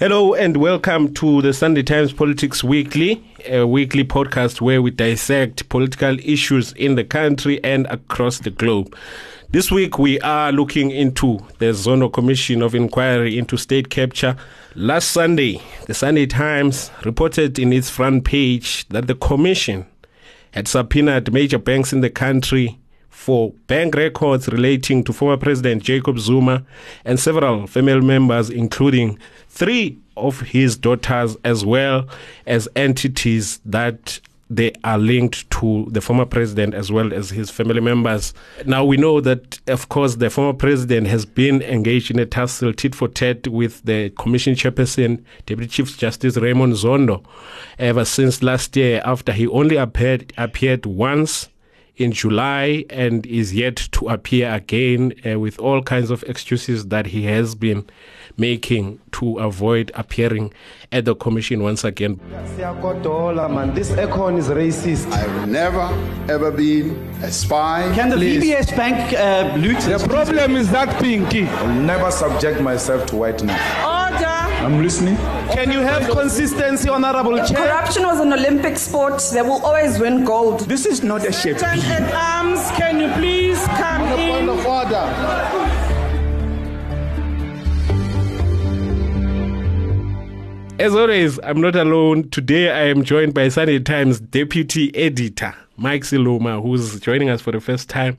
Hello and welcome to the Sunday Times Politics Weekly, a weekly podcast where we dissect political issues in the country and across the globe. This week we are looking into the Zondo Commission of Inquiry into State Capture. Last Sunday, the Sunday Times reported in its front page that the commission had subpoenaed major banks in the country for bank records relating to former President Jacob Zuma and several family members, including three of his daughters, as well as entities that they are linked to the former president as well as his family members. Now we know that, of course, the former president has been engaged in a tussle tit for tat with the commission chairperson, Deputy Chief Justice Raymond Zondo, ever since last year, after he only appeared appeared once in July and is yet to appear again uh, with all kinds of excuses that he has been making to avoid appearing at the commission once again. This econ is racist. I've never ever been a spy. Can the Please. VBS Bank uh, loot The problem is that pinky. I'll never subject myself to whiteness. Order. I'm listening. Can you have consistency, Honorable Chair? Corruption was an Olympic sport. They will always win gold. This is not a shape. At arms. Can you please come in? As always, I'm not alone. Today I am joined by Sunday Times deputy editor, Mike Siluma, who's joining us for the first time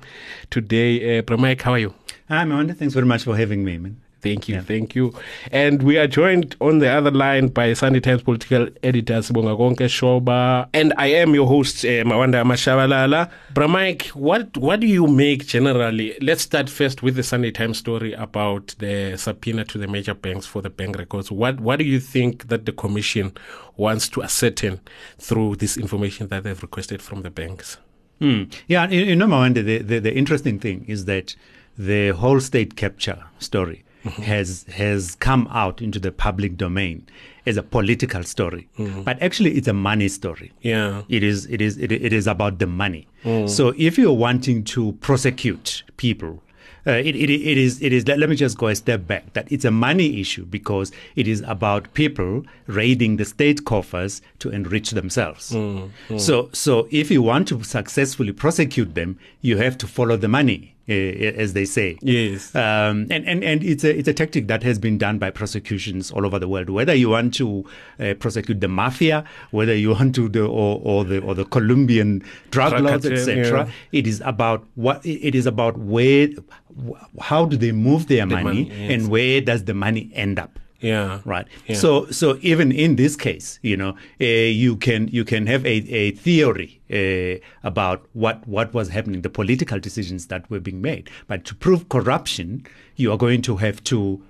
today. Uh, Bro Mike, how are you? Hi, Amanda. Thanks very much for having me, man. Thank you, thank you. And we are joined on the other line by Sunday Times political editor Sibongakonke Shoba. And I am your host, uh, Mawande AmaShabalala. Bra Mike, what, what do you make generally? Let's start first with the Sunday Times story about the subpoena to the major banks for the bank records. What, what do you think that the commission wants to ascertain through this information that they've requested from the banks? Hmm. Yeah, you, you know, Mawande, the, the, the interesting thing is that the whole state capture story has has come out into the public domain as a political story, mm-hmm. but actually it's a money story. Yeah. It is it is it, it is about the money. Mm. So if you're wanting to prosecute people. Uh, it, it, it is it is let, let me just go a step back that it's a money issue because it is about people raiding the state coffers to enrich themselves mm, mm. so so if you want to successfully prosecute them you have to follow the money as they say Yes. um, and, and, and it's a it's a tactic that has been done by prosecutions all over the world. Whether you want to uh, prosecute the mafia, whether you want to the or, or the or the Colombian drug lords, etc. yeah. It is about what it is about where, how do they move their money, money, yes. and where does the money end up? Yeah. right Yeah. so so even in this case you know uh, you can you can have a, a theory uh, about what what was happening the political decisions that were being made but to prove corruption you are going to have to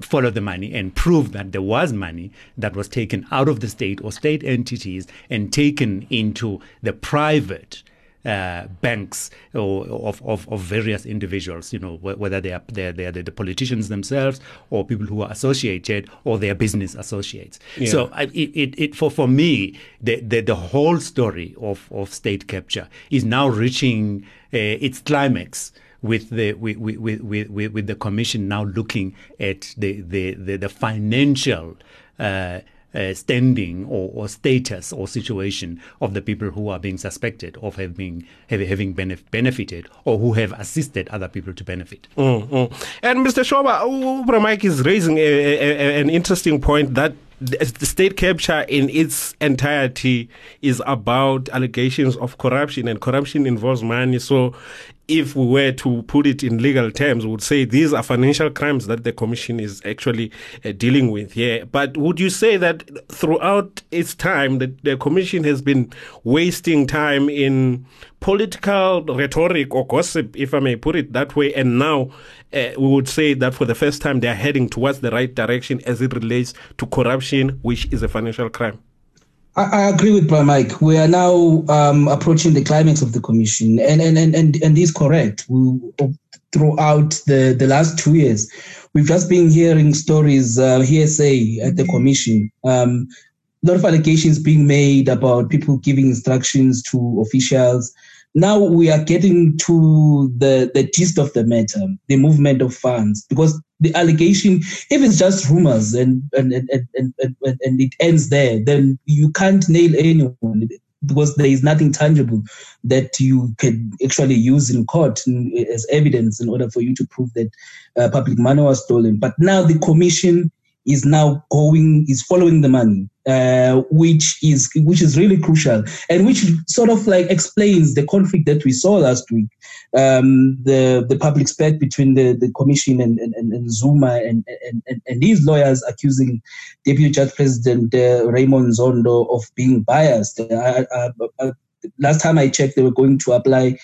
follow the money and prove that there was money that was taken out of the state or state entities and taken into the private uh, banks or of, of, of various individuals, you know, whether they are they're, they're the politicians themselves or people who are associated or their business associates. So I, it, it, for for me the, the the whole story of, of state capture is now reaching uh, its climax with the with, with, with, with the commission now looking at the the, the, the financial uh, uh, standing or, or status or situation of the people who are being suspected of having having, having benef- benefited or who have assisted other people to benefit. Mm, mm. And Mr. Shoba, Ubra Mike is raising a, a, a- an interesting point that the state capture in its entirety is about allegations of corruption, and corruption involves money. So, if we were to put it in legal terms, would say these are financial crimes that the commission is actually uh, dealing with here. But would you say that throughout its time, that the commission has been wasting time in political rhetoric or gossip, if I may put it that way, and now uh, we would say that for the first time they are heading towards the right direction as it relates to corruption, which is a financial crime. I, I agree with Bra Mike. We are now um, approaching the climax of the commission, and and and and, and he's correct. We, throughout the the last two years, we've just been hearing stories, uh, hearsay at the commission. Um, a lot of allegations being made about people giving instructions to officials. Now we are getting to the the gist of the matter, the movement of funds, because the allegation, if it's just rumors and and, and, and, and, and it ends there, then you can't nail anyone because there is nothing tangible that you can actually use in court as evidence in order for you to prove that uh, public money was stolen. But now the commission is now going is following the money uh, which is which is really crucial and which sort of like explains the conflict that we saw last week um, the the public spat between the, the commission and, and, and zuma and, and, and these lawyers accusing deputy judge president uh, raymond zondo of being biased. Uh, last time i checked they were going to apply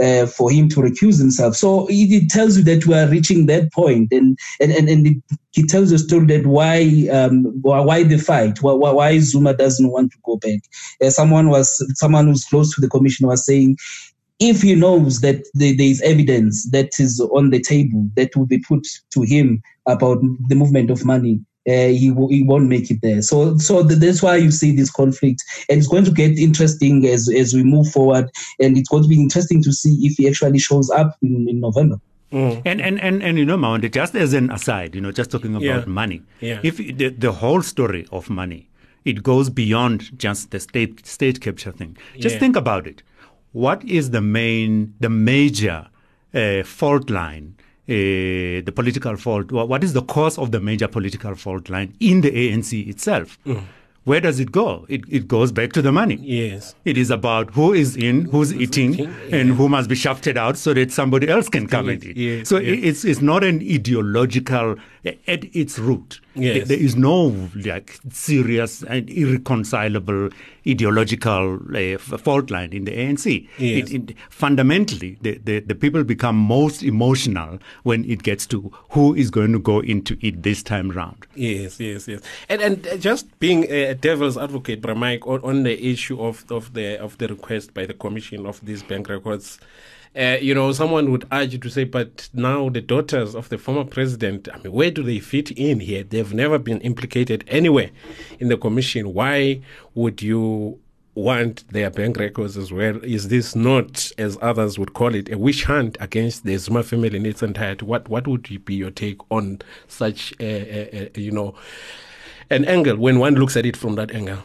uh, for him to recuse himself. So it, it, tells you that we are reaching that point, and and and, and it, it tells the story that why um, why the fight, why, why Zuma doesn't want to go back. Uh, someone was someone who's close to the commission was saying. If he knows that there is evidence that is on the table that will be put to him about the movement of money, uh, he, w- he won't make it there. So so that's why you see this conflict, and it's going to get interesting as as we move forward, and it's going to be interesting to see if he actually shows up in, in November. Mm. And, and, and, and, you know, Mawande, just as an aside, you know, just talking about Yeah. money, Yeah. if the, the whole story of money, it goes beyond just the state, state capture thing. Just Yeah. think about it. What is the main, the major uh, fault line, uh, the political fault? What is the cause of the major political fault line in the ANC itself? Mm. Where does it go? It, it goes back to the money. Yes. It is about who is in, who's eating, eating, and who must be shafted out so that somebody else can come and eat. Yeah, so yeah. it's it's not an ideological at its root. Yes. There- is no like serious and irreconcilable ideological uh, fault line in the ANC. Yes. It, it, fundamentally, the, the, the people become most emotional when it gets to who is going to go into it this time round. Yes, yes, yes. And and just being a devil's advocate, Bramike, on, on the issue of, of the of the request by the commission of these bank records. Uh, you know, someone would argue to say, but now the daughters of the former president, I mean, where do they fit in here? They've never been implicated anywhere in the commission. Why would you want their bank records as well? Is this not, as others would call it, a witch hunt against the Zuma family in its entirety? What What would be your take on such, uh, you know, an angle when one looks at it from that angle?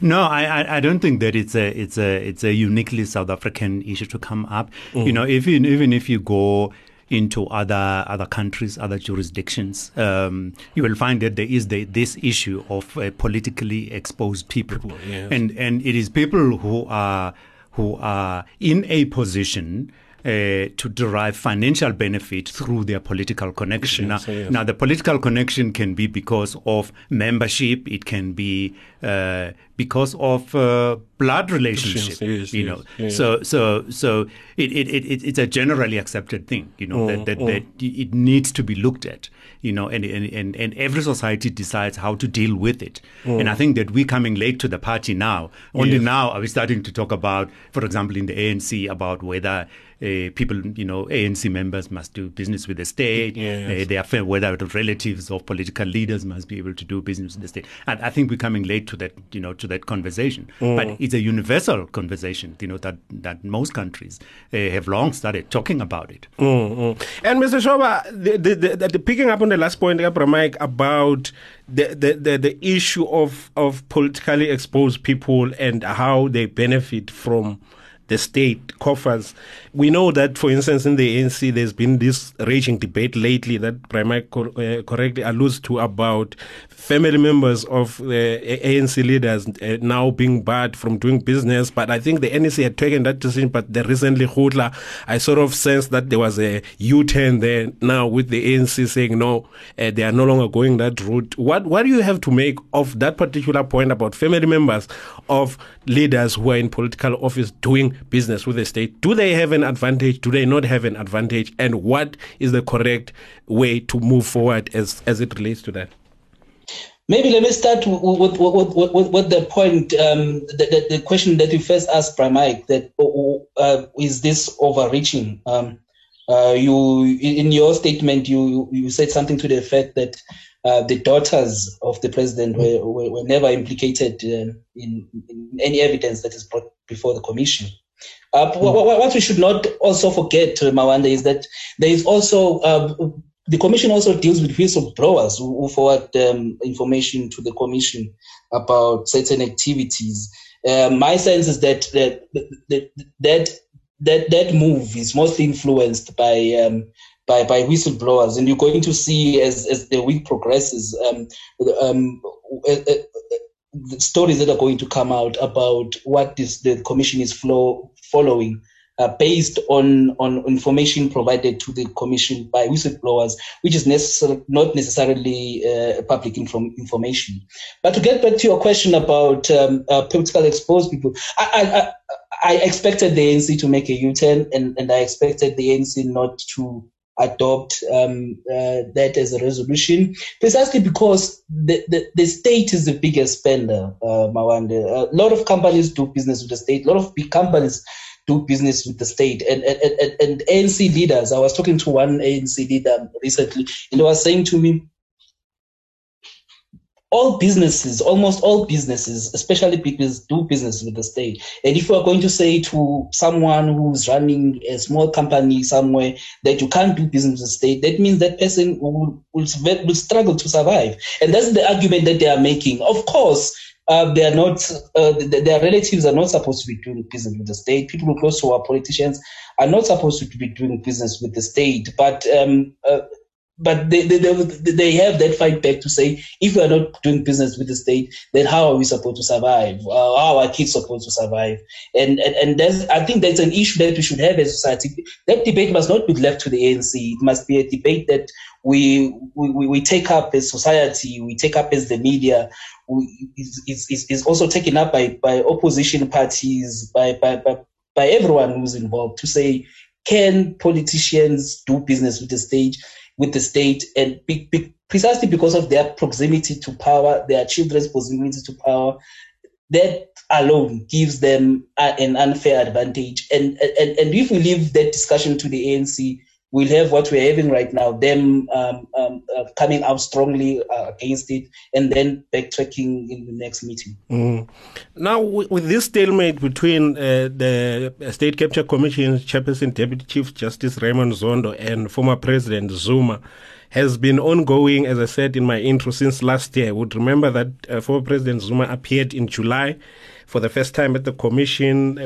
No, I, I, don't think that it's a it's a it's a uniquely South African issue to come up. You know, even even if you go into other other countries, other jurisdictions, um, you will find that there is the, this issue of uh, politically exposed people, yes. and and it is people who are who are in a position. Uh, to derive financial benefit through their political connection. Now, yes. now, the political connection can be because of membership. It can be uh, because of uh, blood relationship. yes, you yes, know, so so so it, it, it, it- it's a generally accepted thing. You know Mm, that that, that it needs to be looked at. You know, and and, and, and every society decides how to deal with it. And I think that we're coming late to the party now. Only Mm. Yes. now are we starting to talk about, for example, in the ANC about whether. Uh, people, you know, ANC members must do business with the state. Yes. Uh, their fa- whether the relatives of political leaders must be able to do business with the state. And I think we're coming late to that, you know, to that conversation. But it's a universal conversation, you know, that that most countries uh, have long started talking about it. Mm-hmm. And Mr. Shoba, the, the, the, the, picking up on the last point, Mike, about the, the, the, the issue of, of politically exposed people and how they benefit from the state coffers. We know that, for instance, in the ANC, there's been this raging debate lately that Prime cor- uh, correctly alludes to about family members of uh, ANC leaders uh, now being barred from doing business. But I think the ANC had taken that decision. But the recently, Hudla, I sort of sensed that there was a U-turn there now with the ANC saying no, uh, they are no longer going that route. What what do you have to make of that particular point about family members of leaders who are in political office doing business with the state? Do they have an advantage? Do they not have an advantage? And what is the correct way to move forward as as it relates to that? Maybe let me start with, with, with, with, the point, um, the, the, the question that you first asked, Bra Mike, that uh, is this overreaching? Um, uh, you in your statement, you you said something to the effect that uh, the daughters of the president were, were, were never implicated uh, in, in any evidence that is brought before the commission. Uh, what, we should not also forget, uh, Mawande, is that there is also uh, the commission also deals with whistleblowers who, who forward um, information to the commission about certain activities. Uh, my sense is that that that that that, move is mostly influenced by um, by by whistleblowers, and you're going to see as as the week progresses um, um, uh, uh, the stories that are going to come out about what the commission is flow, following uh, based on, on information provided to the commission by whistleblowers, which is necessar- not necessarily uh, public inform- information. But to get back to your question about um, uh, politically exposed people, I, I, I, expected the ANC to make a U-turn, and, and I expected the ANC not to adopt um, uh, that as a resolution, precisely because the, the, the state is the biggest spender, uh, Mawande. A lot of companies do business with the state. A lot of big companies do business with the state. And, and, and, and ANC leaders, I was talking to one ANC leader recently, and he was saying to me, all businesses, almost all businesses, especially businesses, do business with the state. And if you are going to say to someone who's running a small company somewhere that you can't do business with the state, that means that person will, will, will struggle to survive. And that's the argument that they are making. Of course, uh, they are not, uh, their relatives are not supposed to be doing business with the state. People close to our politicians are not supposed to be doing business with the state. But um, uh, but they, they, they, have that fight back to say, if we are not doing business with the state, then how are we supposed to survive? Uh, how are our kids supposed to survive? And, and, and that's, I think that's an issue that we should have as society. That debate must not be left to the ANC. It must be a debate that we, we, we take up as society, we take up as the media, is, is, is also taken up by, by opposition parties, by, by, by, by everyone who's involved to say, can politicians do business with the state? With the state, and be, be, precisely because of their proximity to power, their children's proximity to power, that alone gives them a, an unfair advantage. And, and and if we leave that discussion to the ANC, we'll have what we're having right now, them um, um, uh, coming out strongly uh, against it and then backtracking in the next meeting. Mm. Now, with, with, this stalemate between uh, the State Capture Commission Chairperson Deputy Chief Justice Raymond Zondo and former President Zuma, has been ongoing, as I said in my intro, since last year. I would remember that uh, former President Zuma appeared in July for the first time at the commission.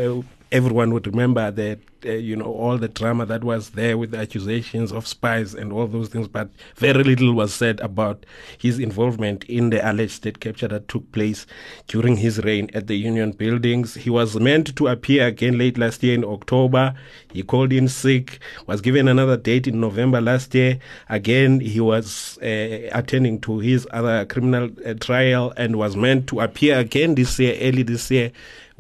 Everyone would remember that uh, you know all the drama that was there with the accusations of spies and all those things but very little was said about his involvement in the alleged state capture that took place during his reign at the union buildings. He was meant to appear again late last year in october. He called in sick was given another date in november last year. Again he was uh, attending to his other criminal uh, trial and was meant to appear again this year early this year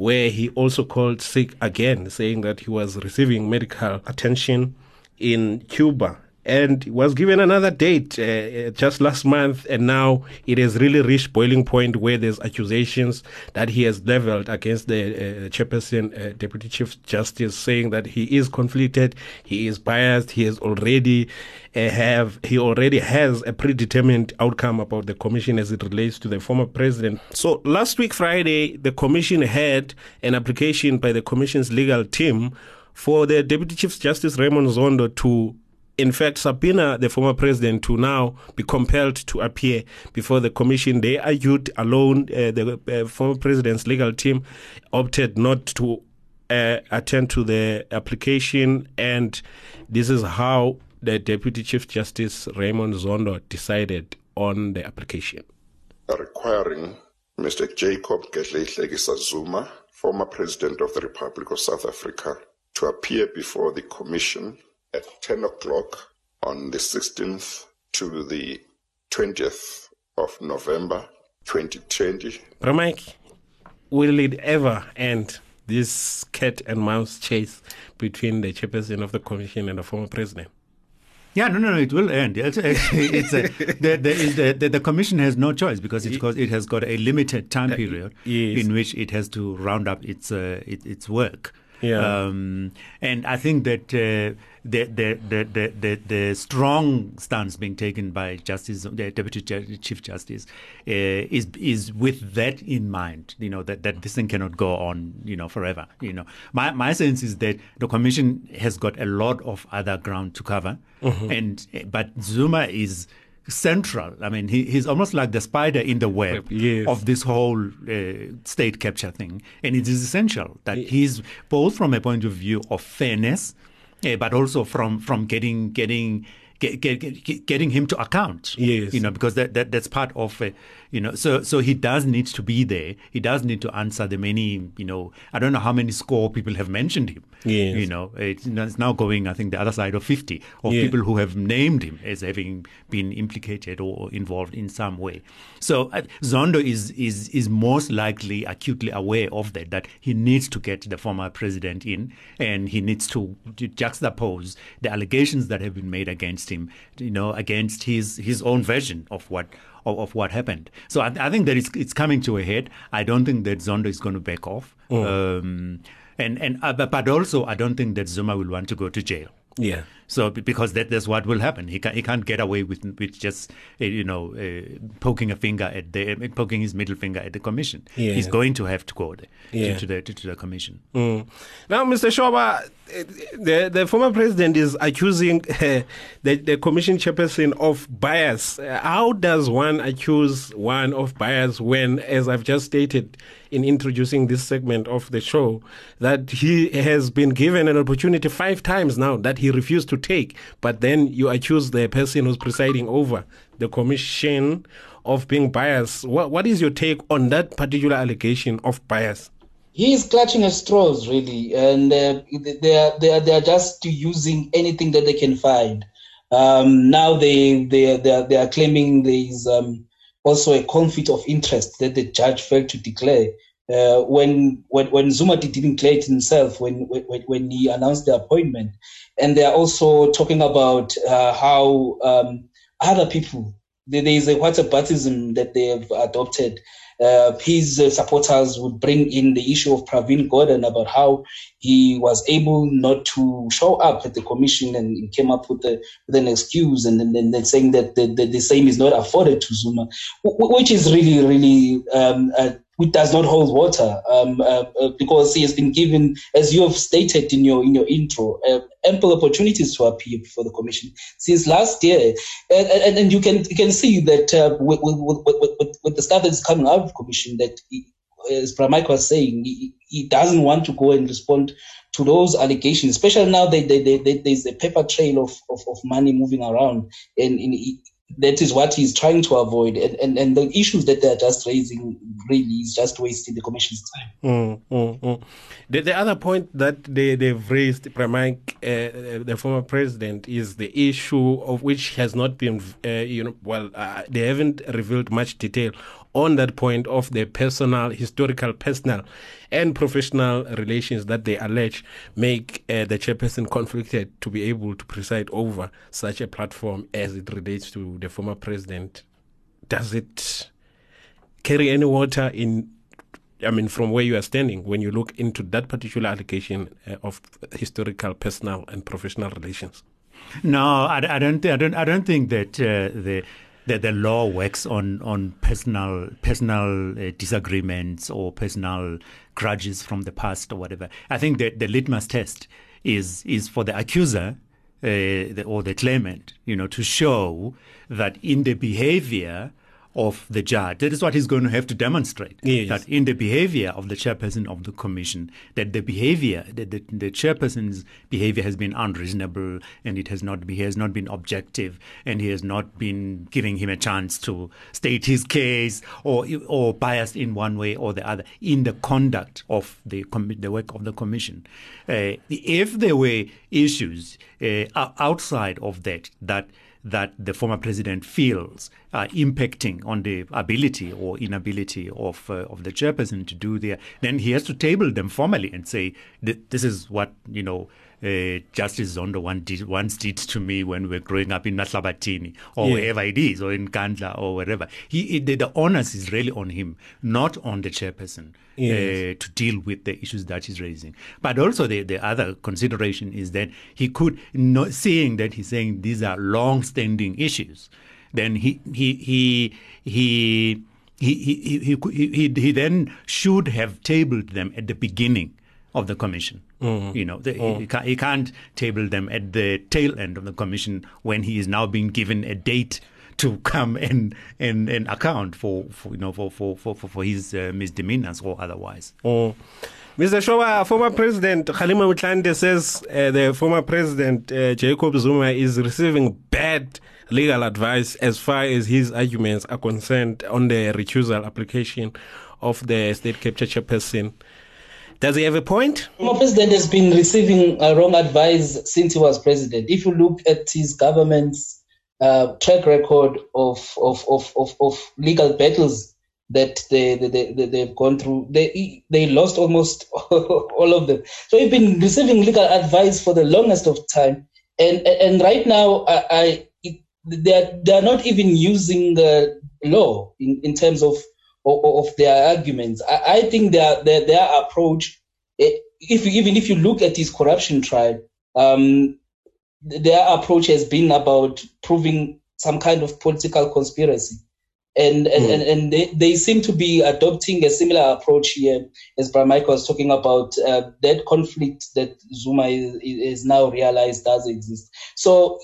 where he also called sick again, saying that he was receiving medical attention in Cuba and was given another date uh, just last month and now it has really reached boiling point where there's accusations that he has leveled against the uh, chairperson uh, deputy chief justice saying that he is conflicted he is biased he has already uh, have he already has a predetermined outcome about the commission as it relates to the former president. So last week friday the commission had an application by the commission's legal team for the deputy chief justice raymond zondo to in fact, subpoena the former president to now be compelled to appear before the commission. They argued alone, uh, the uh, former president's legal team opted not to uh, attend to the application, and this is how the Deputy Chief Justice Raymond Zondo decided on the application. Requiring Mr. Jacob Gedleyihlekisa Zuma, former President of the Republic of South Africa, to appear before the Commission at 10 o'clock on the 16th to the 20th of November 2020. Mike, will it ever end this cat and mouse chase between the chairperson of the commission and the former president? Yeah, no, no, no, it will end. It's, it's a, the, the, the, the, commission has no choice because it's got, it has got a limited time uh, period yes. in which it has to round up its uh, its, its work. Yeah. Um, and I think that uh, the the, the, the, the, the strong stance being taken by Justice, the Deputy Chief Justice, uh, is is with that in mind. You know that, that this thing cannot go on. You know forever. You know my my sense is that the commission has got a lot of other ground to cover, and but Zuma is central. I mean, he, he's almost like the spider in the web Yes. of this whole uh, state capture thing. And it is essential that he's both from a point of view of fairness, uh, but also from, from getting, getting, get, get, get, getting him to account. Yes. You know, because that, that that's part of, uh, you know, so, so he does need to be there. He does need to answer the many, you know, I don't know how many score people have mentioned him. Yes. You know, it's, now going, I think, the other side of 50 of Yeah. people who have named him as having been implicated or involved in some way. So uh, Zondo is, is, is most likely acutely aware of that, that he needs to get the former president in and he needs to ju- juxtapose the allegations that have been made against him, you know, against his, his own version of what of, of what happened. So I, I think that it's, it's coming to a head. I don't think that Zondo is going to back off. Um, and and uh, but, also I don't think that Zuma will want to go to jail. Yeah. So because that, that's what will happen. He can he can't get away with with just uh, you know uh, poking a finger at the uh, poking his middle finger at the commission. Yeah. He's going to have to go there Yeah. to, to the to, to the commission. Mm. Now, Mr. Shoba, eh, the, the former president is accusing uh, the, the commission chairperson of bias. How does one accuse one of bias when, as I've just stated in introducing this segment of the show, that he has been given an opportunity five times now that he refused to take, but then you accuse the person who's presiding over the commission of being biased. What, what is your take on that particular allegation of bias? he is clutching at straws really and uh, they are they are they are just using anything that they can find um, now they they they are, they are claiming there is um, also a conflict of interest that the judge failed to declare uh, when when when Zuma did- didn't declare it himself when when when he announced the appointment. And they are also talking about uh, how um, other people there is a baptism that they have adopted. Uh, his uh, supporters would bring in the issue of Pravin Gordhan about how he was able not to show up at the commission and came up with, a, with an excuse and then, saying that the, the, the same is not afforded to Zuma, wh- which is really, really, um, which does not hold water um, uh, uh, because he has been given, as you have stated in your in your intro, uh, ample opportunities to appear before the commission since last year, and, and, and you can you can see that uh, with, with, with, with, the stuff that's coming out of commission that. He, as Pramike was saying, he, he doesn't want to go and respond to those allegations, especially now that there's a paper trail of, of, of money moving around. And, and that is what he's trying to avoid. And, and, and the issues that they're just raising really is just wasting the commission's time. Mm, mm, mm. The, the other point that they, they've raised, Pramike, uh, the former president, is the issue of which has not been, uh, you know, well, uh, they haven't revealed much detail on that point of the personal, historical, personal, and professional relations that they allege make uh, the chairperson conflicted to be able to preside over such a platform as it relates to the former president. Does it carry any water in I mean, from where you are standing, when you look into that particular allegation uh, of historical, personal, and professional relations. No, I, I don't. I don't. I don't think that uh, the that the law works on on personal personal uh, disagreements or personal grudges from the past or whatever. I think that the litmus test is is for the accuser uh, the, or the claimant, you know, to show that in the behavior of the judge, that is what he's going to have to demonstrate. Yes. That in the behavior of the chairperson of the commission, that the behavior, that the, the chairperson's behavior has been unreasonable and it has not, be, he has not been objective and he has not been giving him a chance to state his case or, or biased in one way or the other in the conduct of the, the work of the commission. Uh, if there were issues uh, outside of that, that that the former president feels are impacting on the ability or inability of uh, of the chairperson to do their, then he has to table them formally and say "Th- this is what you know uh, Justice Zondo one did, once did to me when we were growing up in Mahlabathini or Yeah. wherever it is, or in Nkandla or wherever. He, he the, the onus is really on him, not on the chairperson. Yes. Uh, to deal with the issues that he's raising, but also the, the other consideration is that he could, not seeing that he's saying these are long-standing issues, then he he he he he he, he, he, he, he then should have tabled them at the beginning of the commission. You know, the, he, can't, he can't table them at the tail end of the commission when he is now being given a date to come and and, and account for, for you know for for for, for, for his uh, misdemeanors or otherwise. Mm. Mr. Shoba, former President Kgalema Motlanthe says uh, the former President uh, Jacob Zuma is receiving bad legal advice as far as his arguments are concerned on the recusal application of the state capture chairperson. Does he have a point? Former president has been receiving uh, wrong advice since he was president. If you look at his government's uh, track record of, of, of, of, of legal battles that they, they, they, they've gone through, they, they lost almost all of them. So he's been receiving legal advice for the longest of time. And, and right now, I, I it, they're, they're not even using the law in, in terms of of, of their arguments. I, I think their, their their approach, eh, if even if you look at his corruption trial, um, their approach has been about proving some kind of political conspiracy. And and, and, and they, they seem to be adopting a similar approach here, as Bra Mike was talking about uh, that conflict that Zuma is, is now realized does exist. So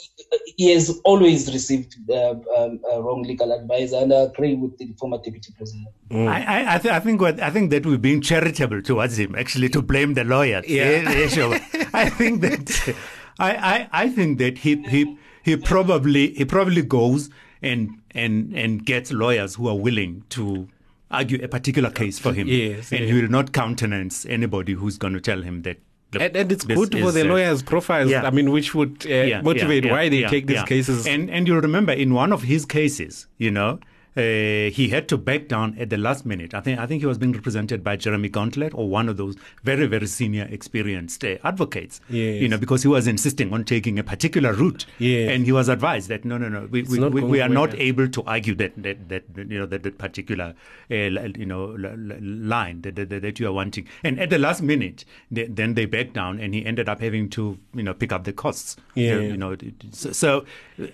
he has always received uh, um, uh, wrong legal advice, and I agree with the former deputy president. I, I, I, th- I think what I think that we're being charitable towards him, actually, to blame the lawyer. Yeah. Eh, sure. I think that I, I, I think that he he he probably he probably goes and and and gets lawyers who are willing to argue a particular case for him. Yes, and yeah. he will not countenance anybody who's going to tell him that. look, And, and it's good for the uh, lawyers' profiles. yeah. I mean, which would uh, yeah, motivate why they take these cases. And and you remember in one of his cases, you know, uh, he had to back down at the last minute. I think I think he was being represented by Jeremy Gauntlett or one of those very very senior, experienced uh, advocates. Yes. You know, because he was insisting on taking a particular route. Yes. And he was advised that no, no, no, we we, we, we are not able to argue that that, that you know that, that particular uh, you know li- li- line that, that that you are wanting. And at the last minute, they, then they backed down, and he ended up having to you know pick up the costs. Yeah. You know, so, so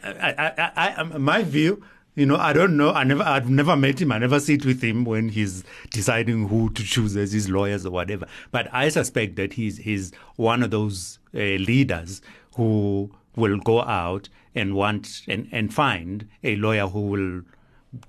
I, I, I, I, my view. You know, I don't know. I never, I've never met him. I never sit with him when he's deciding who to choose as his lawyers or whatever. But I suspect that he's he's one of those uh, leaders who will go out and want and, and find a lawyer who will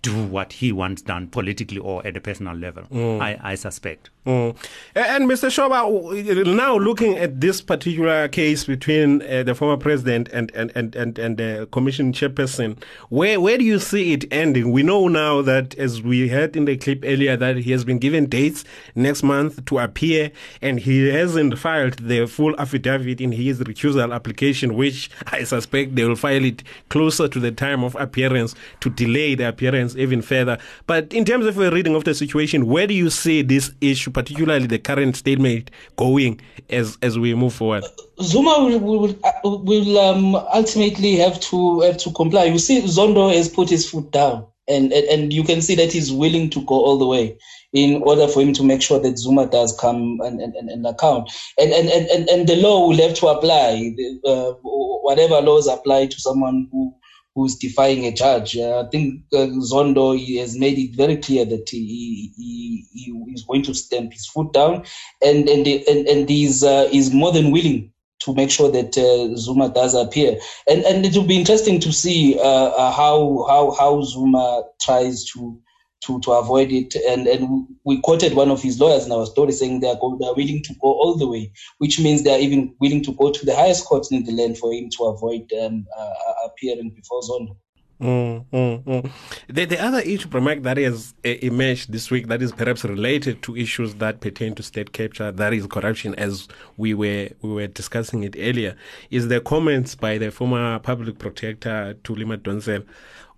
do what he wants done politically or at a personal level. I, I suspect. Mm. And Mr. Shoba, now looking at this particular case between uh, the former president and and and and, and the commission chairperson, where where do you see it ending? We know now that, as we heard in the clip earlier, that he has been given dates next month to appear, and he hasn't filed the full affidavit in his recusal application, which I suspect they will file it closer to the time of appearance to delay the appearance even further. But in terms of a reading of the situation, where do you see this issue, particularly the current stalemate, going as as we move forward? Zuma will will, uh, will um, ultimately have to have to comply. You see, Zondo has put his foot down, and, and and you can see that he's willing to go all the way in order for him to make sure that Zuma does come and, and, and, account. And, and, and, and, and the law will have to apply. Uh, whatever laws apply to someone who who's defying a judge. Uh, I think uh, Zondo has made it very clear that he, he, he is going to stamp his foot down, and and and, and he's uh, is more than willing to make sure that uh, Zuma does appear. And and it will be interesting to see uh, uh, how how how Zuma tries to. To, to avoid it, and and we quoted one of his lawyers in our story saying they are, go, they are willing to go all the way, which means they are even willing to go to the highest court in the land for him to avoid um, uh, appearing before Zondo. Mm, mm, mm. The, the other issue, Pramak, that has uh, emerged this week that is perhaps related to issues that pertain to state capture, that is corruption, as we were we were discussing it earlier, is the comments by the former public protector Thuli Madonsela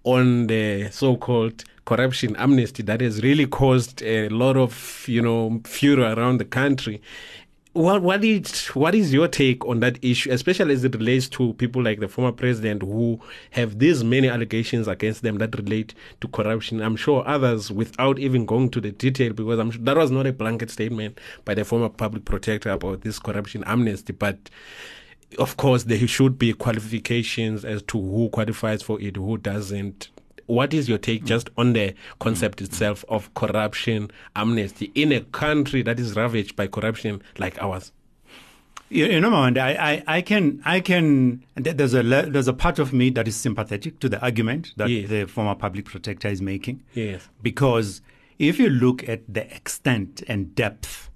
on the so-called corruption amnesty that has really caused a lot of you know fury around the country what what is what is your take on that issue, especially as it relates to people like the former president who have these many allegations against them that relate to corruption? I'm sure others, without even going to the detail, because I'm sure that was not a blanket statement by the former public protector about this corruption amnesty, but of course there should be qualifications as to who qualifies for it, who doesn't what is your take just on the concept itself of corruption amnesty in a country that is ravaged by corruption like ours? You, you know, Mawande, I, I, I can, I can. There's a there's a part of me that is sympathetic to the argument that Yes. the former public protector is making. Yes. because if you look at the extent and depth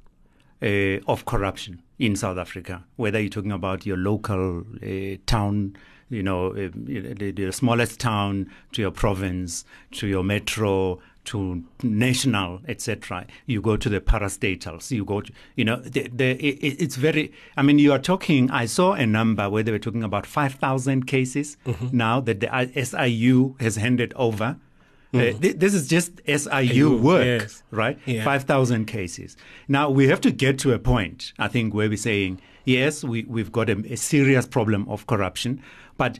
uh, of corruption in South Africa, whether you're talking about your local uh, town, you know, uh, the, the smallest town, to your province, to your metro, to national, etc. You go to the parastatals. You go, to, you know, the, the, it, it's very. I mean, you are talking. I saw a number where they were talking about five thousand cases now that the SIU has handed over. Uh, th- this is just SIU work, yes. right? Yeah. 5,000 cases. Now, we have to get to a point, I think, where we're saying, yes, we, we've got a, a serious problem of corruption, but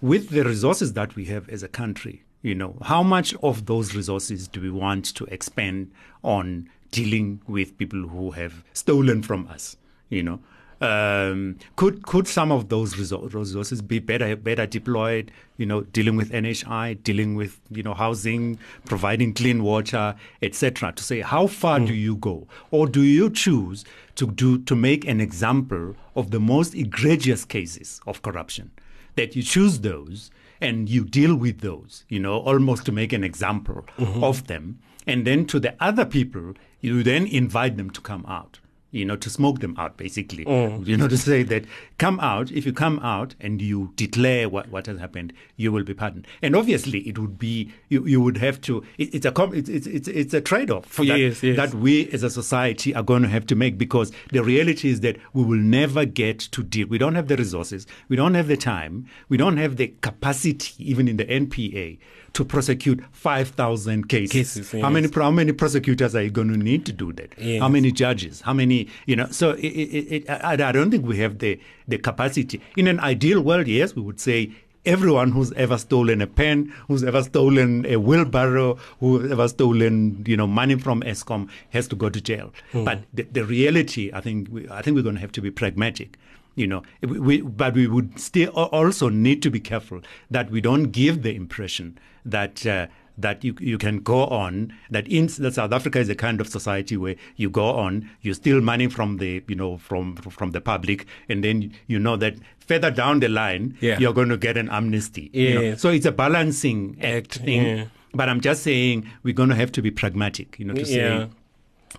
with the resources that we have as a country, you know, how much of those resources do we want to expend on dealing with people who have stolen from us, you know? Um, could could some of those resources be better better deployed? You know, dealing with NHI, dealing with you know housing, providing clean water, etc. To say how far do you go, or do you choose to do to make an example of the most egregious cases of corruption? That you choose those and you deal with those, you know, almost to make an example of them, and then to the other people, you then invite them to come out you know, to smoke them out, basically. Mm. You know, to say that come out, if you come out and you declare what, what has happened, you will be pardoned. And obviously, it would be, you, you would have to, it, it's a it's, it's, it's, it's a trade off that, Yes, yes. that we as a society are going to have to make because the reality is that we will never get to deal. We don't have the resources, we don't have the time, we don't have the capacity, even in the NPA, to prosecute 5,000 cases. Cases, How many how many prosecutors are you going to need to do that? Yes. How many judges? How many? You know, so it, it, it, I, I don't think we have the the capacity. In an ideal world, yes, we would say everyone who's ever stolen a pen, who's ever stolen a wheelbarrow, who's ever stolen you know money from Eskom has to go to jail. Hmm. But the, the reality, I think, we, I think we're going to have to be pragmatic. You know, we, but we would still also need to be careful that we don't give the impression that uh, that you you can go on that in that South Africa is a kind of society where you go on you steal money from the you know from from the public and then you know that further down the line Yeah. you're going to get an amnesty. you know. So it's a balancing act Act, thing. yeah. But I'm just saying we're going to have to be pragmatic. You know, to Yeah. say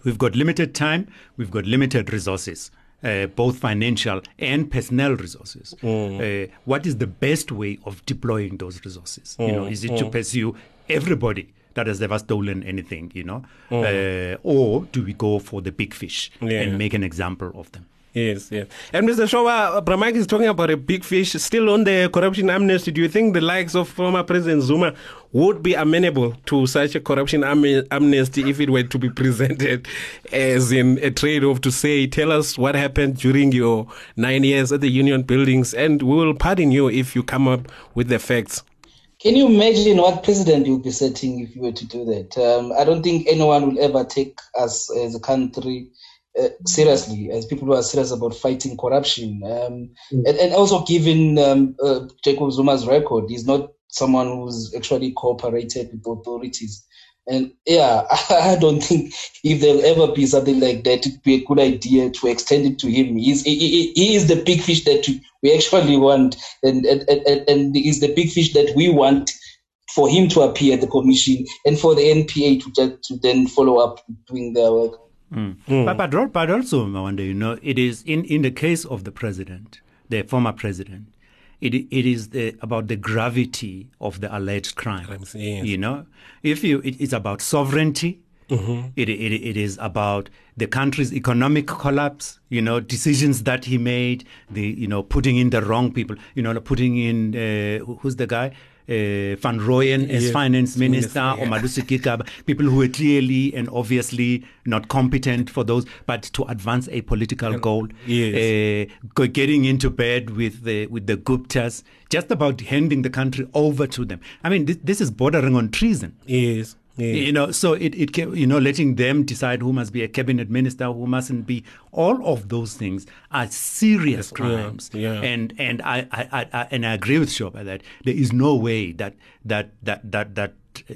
we've got limited time, we've got limited resources. Uh, both financial and personnel resources. Uh, what is the best way of deploying those resources? You know, is it to pursue everybody that has ever stolen anything? You know, uh, or do we go for the big fish Yeah. and make an example of them? Yes, yes. And Mr. Shoba, Bramak is talking about a big fish still on the corruption amnesty. Do you think the likes of former President Zuma would be amenable to such a corruption am- amnesty if it were to be presented as in a trade off to say, tell us what happened during your nine years at the union buildings and we will pardon you if you come up with the facts? Can you imagine what precedent you'll be setting if you were to do that? Um, I don't think anyone will ever take us as a country uh, seriously, as people who are serious about fighting corruption. Um, and, and also, given um, uh, Jacob Zuma's record, he's not someone who's actually cooperated with authorities. And yeah, I don't think if there'll ever be something like that, it'd be a good idea to extend it to him. He's, he, he, he is the big fish that we actually want, and, and, and, and he's the big fish that we want for him to appear at the commission and for the NPA to just to then follow up doing their work. But, but, but also, I wonder, you know, it is in, in the case of the president, the former president, it, it is the, about the gravity of the alleged crime. Yes. You know, if you, it, it's about sovereignty. It, it, it is about the country's economic collapse, you know, decisions that he made, the, you know, putting in the wrong people, you know, putting in, uh, who's the guy? Uh, Van Rooyen as Yes, finance minister, minister, or Malusi Gigaba, people who were clearly and obviously not competent for those, but to advance a political goal, yes. uh, getting into bed with the with the Guptas, just about handing the country over to them. I mean, this, this is bordering on treason. Yes. Yes. You know, so it, it can, you know, letting them decide who must be a cabinet minister, who mustn't be. All of those things are serious crimes. yeah. And and I, I, I, and I agree with Shoba that there is no way that that that that that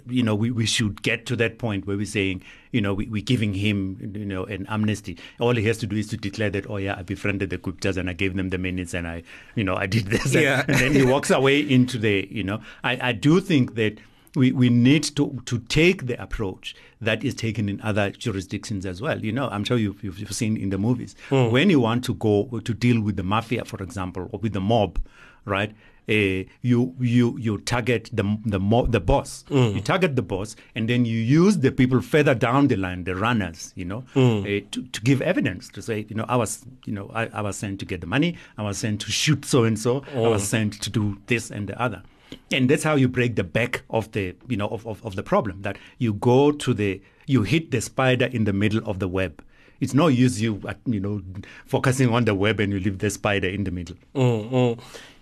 you know we, we should get to that point where we're saying you know we, we're giving him you know an amnesty all he has to do is to declare that oh yeah i befriended the Guptas and i gave them the minutes and i you know i did this and- Yeah. and then he walks away into the you know i, I do think that we, we need to, to take the approach that is taken in other jurisdictions as well. You know, I'm sure you've, you've seen in the movies. When you want to go to deal with the mafia, for example, or with the mob, right? Uh, you you you target the the mo- the boss. You target the boss, and then you use the people further down the line, the runners. You know, uh, to, to give evidence to say, you know, I was you know I, I was sent to get the money. I was sent to shoot so and so. I was sent to do this and the other and that's how you break the back of the you know of, of, of the problem that you go to the you hit the spider in the middle of the web it's no use you uh, you know focusing on the web and you leave the spider in the middle Mm.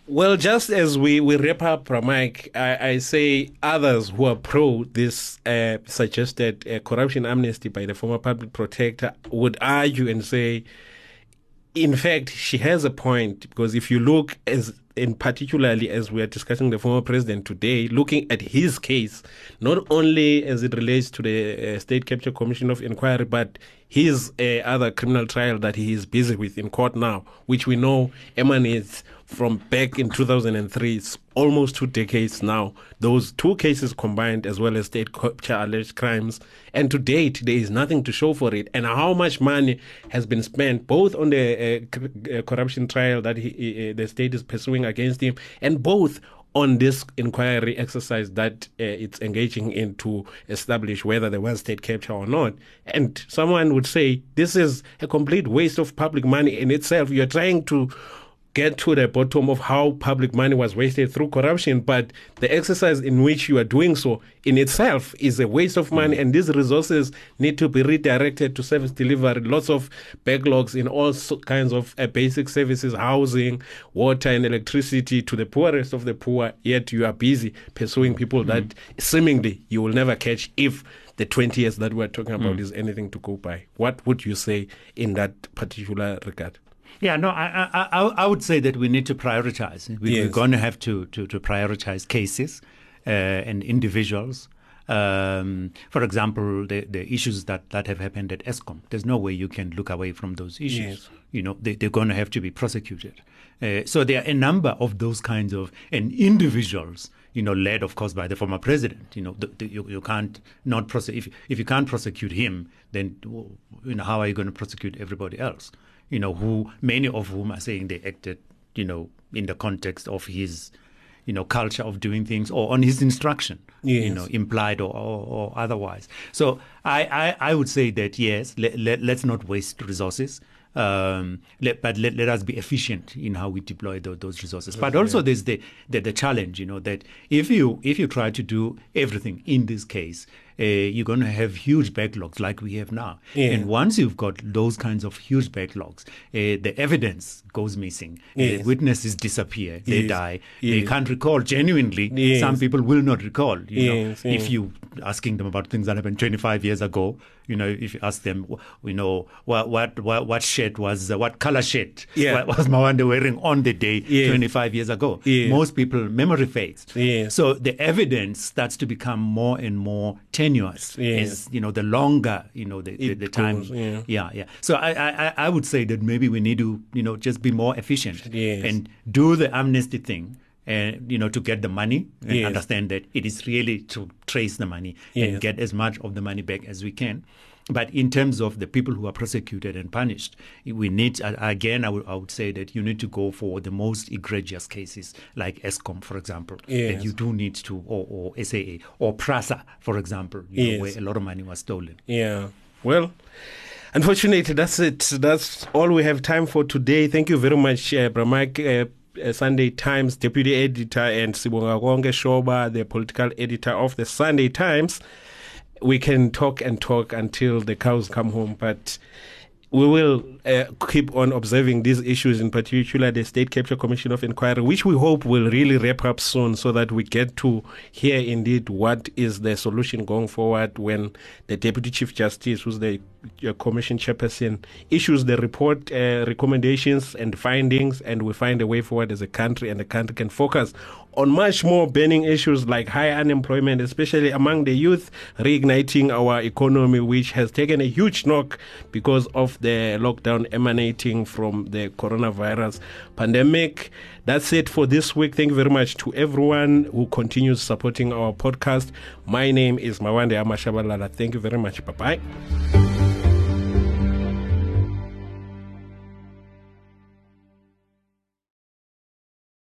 Well, just as we, we wrap up, Mike, I, I say others who are pro this uh, suggested uh, corruption amnesty by the former public protector would argue and say, in fact, she has a point because if you look as in particularly as we are discussing the former president today, looking at his case, not only as it relates to the uh, State Capture Commission of Inquiry, but his uh, other criminal trial that he is busy with in court now, which we know emanates from back in 2003. It's almost two decades now. Those two cases combined, as well as state capture alleged crimes. And to date, there is nothing to show for it. And how much money has been spent both on the uh, uh, corruption trial that he, uh, the state is pursuing against him, and both on this inquiry exercise that uh, it's engaging in to establish whether there was state capture or not. And someone would say this is a complete waste of public money in itself. You're trying to get to the bottom of how public money was wasted through corruption, but the exercise in which you are doing so in itself is a waste of money, and these resources need to be redirected to service delivery. Lots of backlogs in all kinds of uh, basic services, housing, water, and electricity to the poorest of the poor. Yet you are busy pursuing people that seemingly you will never catch if the 20 years that we're talking about is anything to go by. What would you say in that particular regard? Yeah, no, I, I, I, I would say that we need to prioritize. We, We're going to have to, to, to prioritize cases uh, and individuals. Um, for example, the, the issues that, that have happened at Eskom, there's no way you can look away from those issues. Yes. You know, they, they're going to have to be prosecuted. Uh, so there are a number of those kinds of and individuals, you know, led of course by the former president. You know, the, the, you, you can't not prosecute if if you can't prosecute him, then you know how are you going to prosecute everybody else? You know, who many of whom are saying they acted, you know, in the context of his, you know, culture of doing things or on his instruction. You know, implied or, or, or otherwise. So I, I, I would say that yes, let, let, let's not waste resources. Um, let, but let, let us be efficient in how we deploy tho- those resources. But also, there's the, the the challenge, you know, that if you if you try to do everything in this case, uh, you're going to have huge backlogs like we have now. Yeah. And once you've got those kinds of huge backlogs, uh, the evidence goes missing. Yes. Uh, witnesses disappear. They Yes. die. They can't recall genuinely. Yes. Some people will not recall. You Yes, know, yes. if you asking them about things that happened 25 years ago, you know, if you ask them, you know, what what what, what shirt was uh, what color shirt Yeah. wa- was Mawande wearing on the day Yes. 25 years ago? Yes. Most people memory fades. Yes. So the evidence starts to become more and more tenuous Yes. as you know the longer you know the, the, the time. goes, yeah. yeah, yeah. So I, I I- I would say that maybe we need to you know just be more efficient Yes. and do the amnesty thing. And you know to get the money and Yes. understand that it is really to trace the money Yes. and get as much of the money back as we can. But in terms of the people who are prosecuted and punished, we need, again, I would, say that you need to go for the most egregious cases, like Eskom, for example. Yes. You do need to, or, or SAA, or PRASA, for example, you know, where a lot of money was stolen. Yeah. Well, unfortunately, that's it. That's all we have time for today. Thank you very much, uh, Bra Mike. Uh, uh, Sunday Times deputy editor, and Sibongakonke Shoba, the political editor of the Sunday Times. We can talk and talk until the cows come home, but we will uh, keep on observing these issues, in particular the State Capture Commission of Inquiry, which we hope will really wrap up soon so that we get to hear indeed what is the solution going forward when the Deputy Chief Justice, who's the uh, Commission Chairperson, issues the report, uh, recommendations, and findings, and we find a way forward as a country, and the country can focus on much more burning issues like high unemployment, especially among the youth, reigniting our economy, which has taken a huge knock because of the lockdown emanating from the coronavirus pandemic. That's it for this week. Thank you very much to everyone who continues supporting our podcast. My name is Mawande AmaShabalala. Thank you very much. Bye bye.